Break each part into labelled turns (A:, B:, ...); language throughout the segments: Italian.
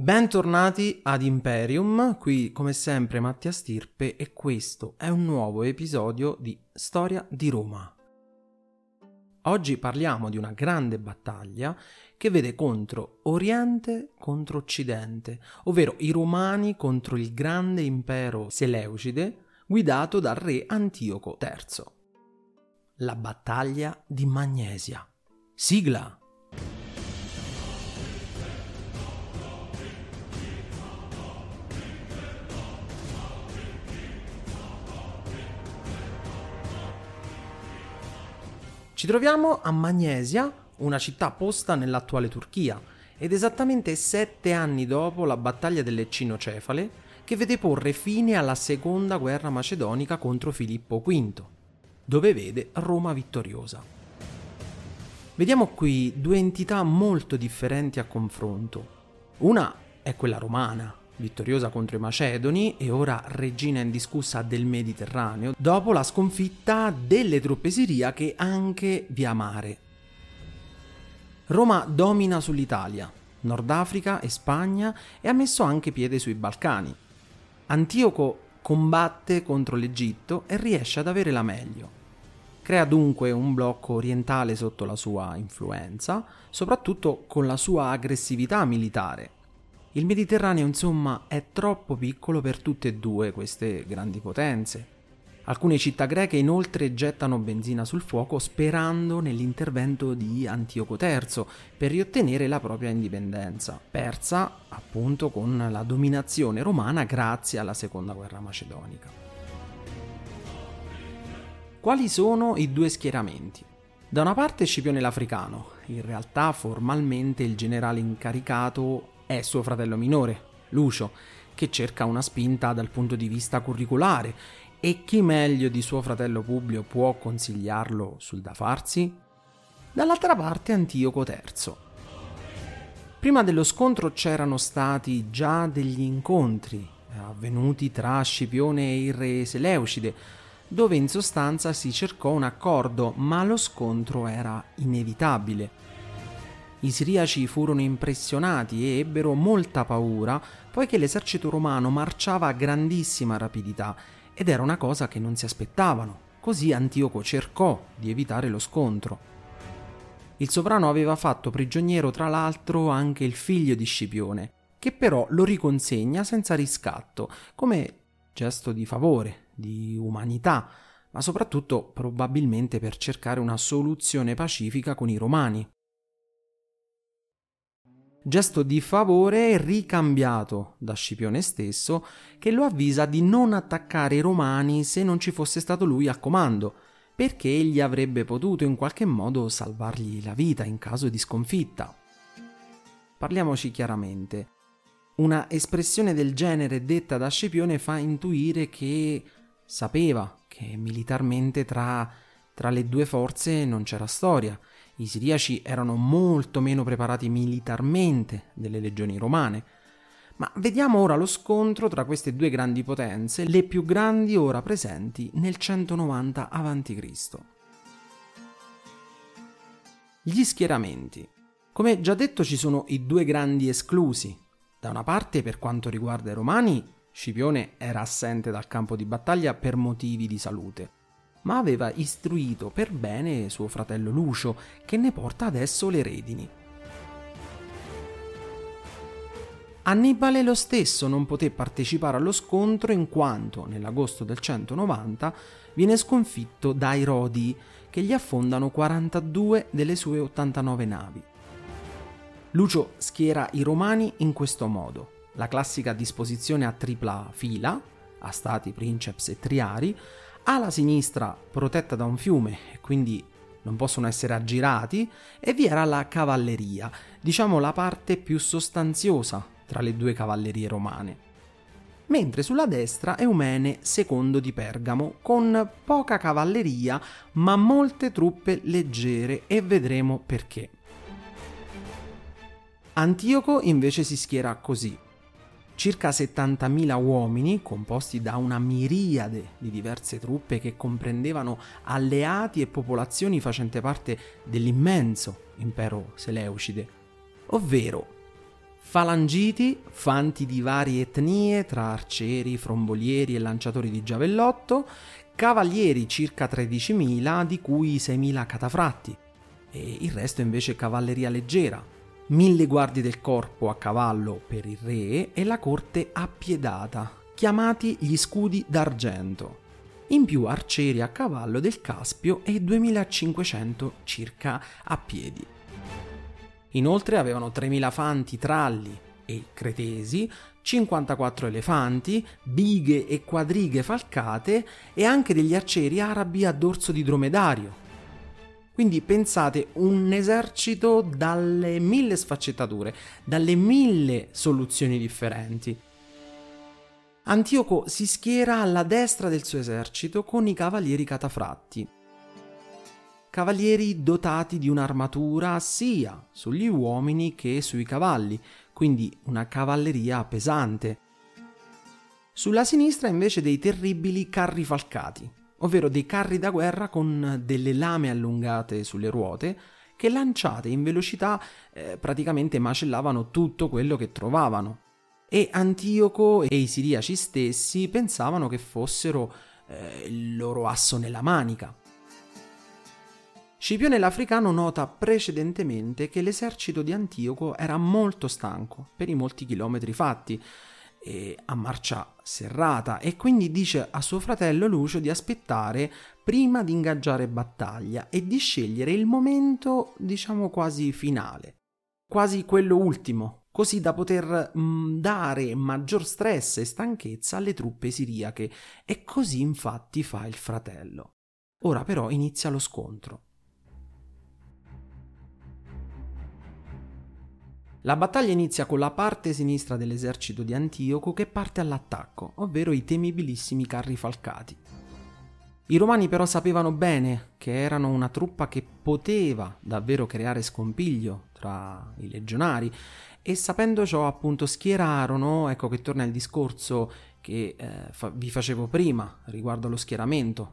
A: Bentornati ad Imperium, qui come sempre Mattia Stirpe e questo è un nuovo episodio di Storia di Roma. Oggi parliamo di una grande battaglia che vede contro Oriente contro Occidente, ovvero i Romani contro il grande impero Seleucide guidato dal re Antioco III. La battaglia di Magnesia. Sigla! Ci troviamo a Magnesia, una città posta nell'attuale Turchia, ed esattamente sette anni dopo la battaglia delle Cinocefale, che vede porre fine alla seconda guerra macedonica contro Filippo V, dove vede Roma vittoriosa. Vediamo qui due entità molto differenti a confronto. Una è quella romana, vittoriosa contro i Macedoni e ora regina indiscussa del Mediterraneo, dopo la sconfitta delle truppe siriache anche via mare. Roma domina sull'Italia, Nord Africa e Spagna e ha messo anche piede sui Balcani. Antioco combatte contro l'Egitto e riesce ad avere la meglio. Crea dunque un blocco orientale sotto la sua influenza, soprattutto con la sua aggressività militare il Mediterraneo, insomma, è troppo piccolo per tutte e due queste grandi potenze. Alcune città greche inoltre gettano benzina sul fuoco sperando nell'intervento di Antioco III per riottenere la propria indipendenza, persa appunto con la dominazione romana grazie alla seconda guerra macedonica. Quali sono i due schieramenti? Da una parte Scipione l'Africano, in realtà formalmente il generale incaricato è suo fratello minore, Lucio, che cerca una spinta dal punto di vista curriculare e chi meglio di suo fratello Publio può consigliarlo sul da farsi? Dall'altra parte Antioco III. Prima dello scontro c'erano stati già degli incontri avvenuti tra Scipione e il re Seleucide, dove in sostanza si cercò un accordo, ma lo scontro era inevitabile. I siriaci furono impressionati e ebbero molta paura, poiché l'esercito romano marciava a grandissima rapidità ed era una cosa che non si aspettavano. Così Antioco cercò di evitare lo scontro. Il sovrano aveva fatto prigioniero tra l'altro anche il figlio di Scipione, che però lo riconsegna senza riscatto, come gesto di favore, di umanità, ma soprattutto probabilmente per cercare una soluzione pacifica con i romani gesto di favore ricambiato da Scipione stesso, che lo avvisa di non attaccare i romani se non ci fosse stato lui a comando, perché egli avrebbe potuto in qualche modo salvargli la vita in caso di sconfitta. Parliamoci chiaramente. Una espressione del genere detta da Scipione fa intuire che sapeva che militarmente tra, tra le due forze non c'era storia i siriaci erano molto meno preparati militarmente delle legioni romane. Ma vediamo ora lo scontro tra queste due grandi potenze, le più grandi ora presenti nel 190 a.C. Gli schieramenti. Come già detto ci sono i due grandi esclusi. Da una parte per quanto riguarda i romani, Scipione era assente dal campo di battaglia per motivi di salute ma aveva istruito per bene suo fratello Lucio, che ne porta adesso le redini. Annibale lo stesso non poté partecipare allo scontro in quanto, nell'agosto del 190, viene sconfitto dai Rodi, che gli affondano 42 delle sue 89 navi. Lucio schiera i romani in questo modo, la classica disposizione a tripla fila, a stati, princeps e triari, alla sinistra protetta da un fiume e quindi non possono essere aggirati e vi era la cavalleria, diciamo la parte più sostanziosa tra le due cavallerie romane. Mentre sulla destra Eumene II di Pergamo con poca cavalleria ma molte truppe leggere e vedremo perché. Antioco invece si schiera così circa 70.000 uomini, composti da una miriade di diverse truppe che comprendevano alleati e popolazioni facenti parte dell'immenso impero Seleucide, ovvero Falangiti, fanti di varie etnie tra arcieri, frombolieri e lanciatori di giavellotto, cavalieri circa 13.000, di cui 6.000 catafratti, e il resto invece cavalleria leggera, mille guardie del corpo a cavallo per il re e la corte appiedata, chiamati gli scudi d'argento. In più arcieri a cavallo del Caspio e 2500 circa a piedi. Inoltre avevano 3.000 fanti tralli e cretesi, 54 elefanti, bighe e quadrighe falcate e anche degli arcieri arabi a dorso di dromedario. Quindi pensate un esercito dalle mille sfaccettature, dalle mille soluzioni differenti. Antioco si schiera alla destra del suo esercito con i cavalieri catafratti, cavalieri dotati di un'armatura sia sugli uomini che sui cavalli, quindi una cavalleria pesante. Sulla sinistra invece dei terribili carri falcati, ovvero dei carri da guerra con delle lame allungate sulle ruote che lanciate in velocità eh, praticamente macellavano tutto quello che trovavano. E Antioco e i siriaci stessi pensavano che fossero eh, il loro asso nella manica. Scipione l'Africano nota precedentemente che l'esercito di Antioco era molto stanco per i molti chilometri fatti e a marcia serrata e quindi dice a suo fratello Lucio di aspettare prima di ingaggiare battaglia e di scegliere il momento, diciamo quasi finale, quasi quello ultimo, così da poter mh, mm, dare maggior stress e stanchezza alle truppe siriache e così infatti fa il fratello. Ora però inizia lo scontro. La battaglia inizia con la parte sinistra dell'esercito di Antioco che parte all'attacco, ovvero i temibilissimi carri falcati. I romani però sapevano bene che erano una truppa che poteva davvero creare scompiglio tra i legionari e sapendo ciò appunto schierarono, ecco che torna il discorso che eh, fa- vi facevo prima riguardo allo schieramento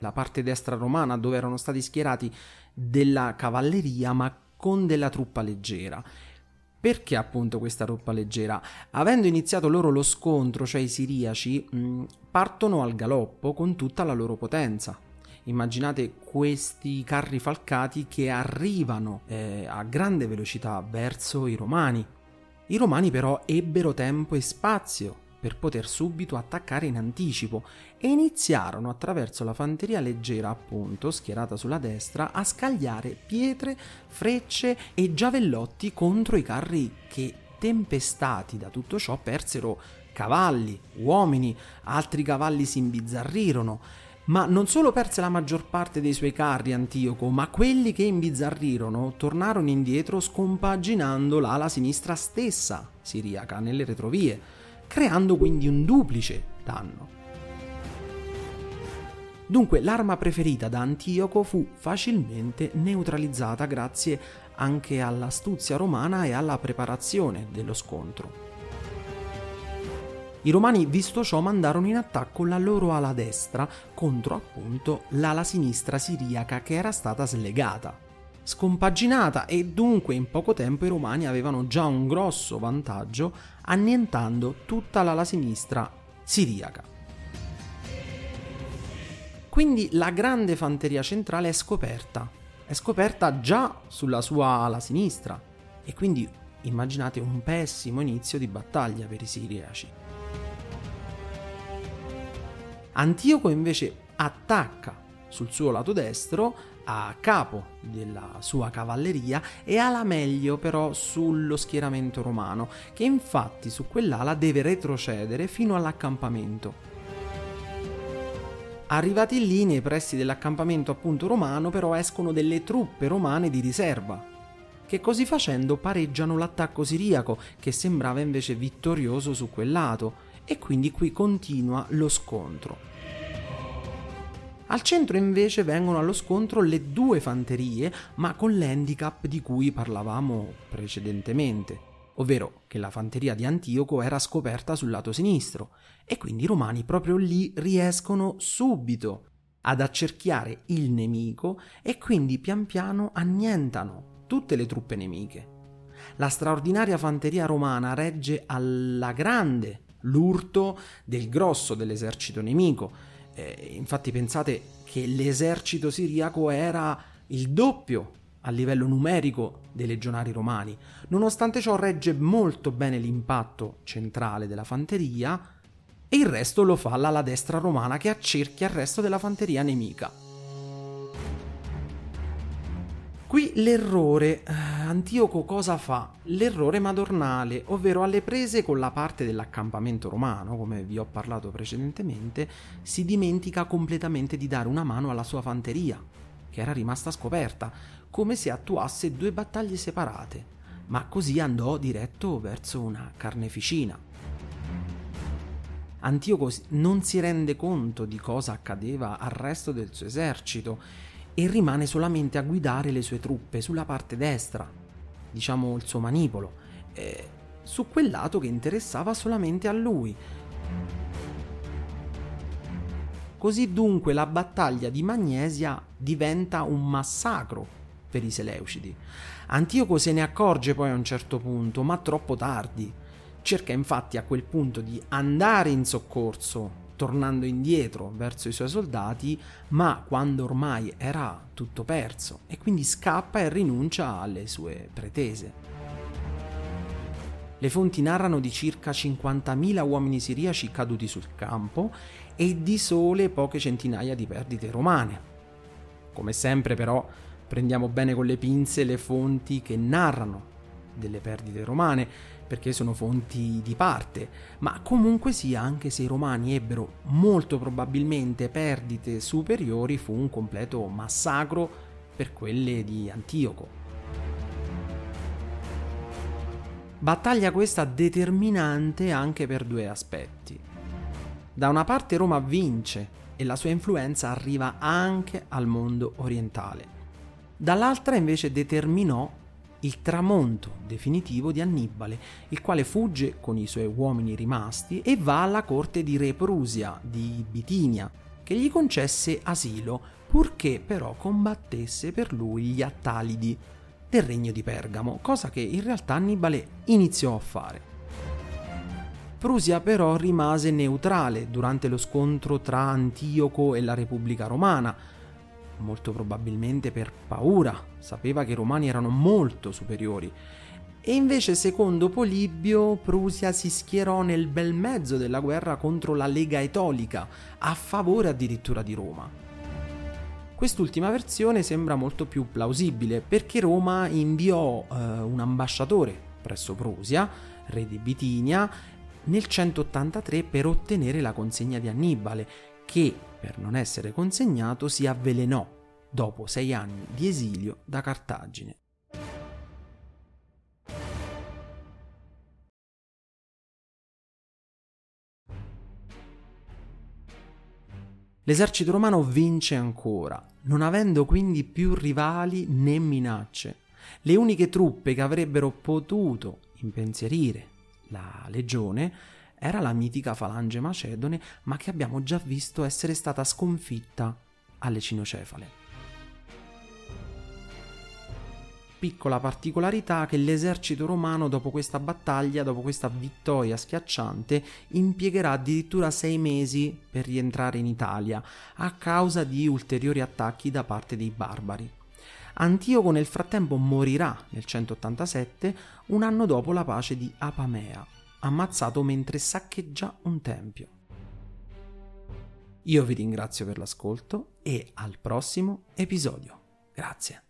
A: La parte destra romana dove erano stati schierati della cavalleria ma con della truppa leggera. Perché appunto questa truppa leggera? Avendo iniziato loro lo scontro, cioè i siriaci, partono al galoppo con tutta la loro potenza. Immaginate questi carri falcati che arrivano eh, a grande velocità verso i romani. I romani però ebbero tempo e spazio per poter subito attaccare in anticipo e iniziarono attraverso la fanteria leggera, appunto, schierata sulla destra, a scagliare pietre, frecce e giavellotti contro i carri che, tempestati da tutto ciò, persero cavalli, uomini, altri cavalli si imbizzarrirono. Ma non solo perse la maggior parte dei suoi carri Antioco, ma quelli che imbizzarrirono tornarono indietro scompaginando l'ala sinistra stessa siriaca nelle retrovie creando quindi un duplice danno. Dunque l'arma preferita da Antioco fu facilmente neutralizzata grazie anche all'astuzia romana e alla preparazione dello scontro. I romani, visto ciò, mandarono in attacco la loro ala destra contro appunto l'ala sinistra siriaca che era stata slegata, scompaginata e dunque in poco tempo i romani avevano già un grosso vantaggio annientando tutta l'ala sinistra siriaca. Quindi la grande fanteria centrale è scoperta, è scoperta già sulla sua ala sinistra e quindi immaginate un pessimo inizio di battaglia per i siriaci. Antioco invece attacca sul suo lato destro a capo della sua cavalleria e ha la meglio però sullo schieramento romano, che infatti su quell'ala deve retrocedere fino all'accampamento. Arrivati lì nei pressi dell'accampamento appunto romano però escono delle truppe romane di riserva, che così facendo pareggiano l'attacco siriaco che sembrava invece vittorioso su quel lato e quindi qui continua lo scontro. Al centro invece vengono allo scontro le due fanterie, ma con l'handicap di cui parlavamo precedentemente, ovvero che la fanteria di Antioco era scoperta sul lato sinistro e quindi i romani proprio lì riescono subito ad accerchiare il nemico e quindi pian piano annientano tutte le truppe nemiche. La straordinaria fanteria romana regge alla grande l'urto del grosso dell'esercito nemico, eh, infatti pensate che l'esercito siriaco era il doppio a livello numerico dei legionari romani. Nonostante ciò regge molto bene l'impatto centrale della fanteria e il resto lo fa l'ala destra romana che accerchia il resto della fanteria nemica. Qui l'errore, eh, Antioco cosa fa? L'errore madornale, ovvero alle prese con la parte dell'accampamento romano, come vi ho parlato precedentemente, si dimentica completamente di dare una mano alla sua fanteria, che era rimasta scoperta, come se attuasse due battaglie separate, ma così andò diretto verso una carneficina. Antioco non si rende conto di cosa accadeva al resto del suo esercito e rimane solamente a guidare le sue truppe sulla parte destra, diciamo il suo manipolo, eh, su quel lato che interessava solamente a lui. Così dunque la battaglia di Magnesia diventa un massacro per i Seleucidi. Antioco se ne accorge poi a un certo punto, ma troppo tardi. Cerca infatti a quel punto di andare in soccorso tornando indietro verso i suoi soldati, ma quando ormai era tutto perso e quindi scappa e rinuncia alle sue pretese. Le fonti narrano di circa 50.000 uomini siriaci caduti sul campo e di sole poche centinaia di perdite romane. Come sempre però prendiamo bene con le pinze le fonti che narrano delle perdite romane, perché sono fonti di parte, ma comunque sia, anche se i romani ebbero molto probabilmente perdite superiori, fu un completo massacro per quelle di Antioco. Battaglia questa determinante anche per due aspetti. Da una parte Roma vince e la sua influenza arriva anche al mondo orientale. Dall'altra invece determinò il tramonto definitivo di Annibale, il quale fugge con i suoi uomini rimasti e va alla corte di re Prusia di Bitinia, che gli concesse asilo, purché però combattesse per lui gli Attalidi del regno di Pergamo, cosa che in realtà Annibale iniziò a fare. Prusia però rimase neutrale durante lo scontro tra Antioco e la Repubblica Romana, molto probabilmente per paura, sapeva che i romani erano molto superiori. E invece, secondo Polibio, Prusia si schierò nel bel mezzo della guerra contro la Lega Etolica, a favore addirittura di Roma. Quest'ultima versione sembra molto più plausibile perché Roma inviò eh, un ambasciatore presso Prusia, re di Bitinia, nel 183 per ottenere la consegna di Annibale, che per non essere consegnato, si avvelenò dopo sei anni di esilio da Cartagine. L'esercito romano vince ancora, non avendo quindi più rivali né minacce. Le uniche truppe che avrebbero potuto impensierire la legione era la mitica falange macedone, ma che abbiamo già visto essere stata sconfitta alle cinocefale. Piccola particolarità che l'esercito romano dopo questa battaglia, dopo questa vittoria schiacciante, impiegherà addirittura sei mesi per rientrare in Italia, a causa di ulteriori attacchi da parte dei barbari. Antioco nel frattempo morirà nel 187, un anno dopo la pace di Apamea, ammazzato mentre saccheggia un tempio. Io vi ringrazio per l'ascolto e al prossimo episodio. Grazie.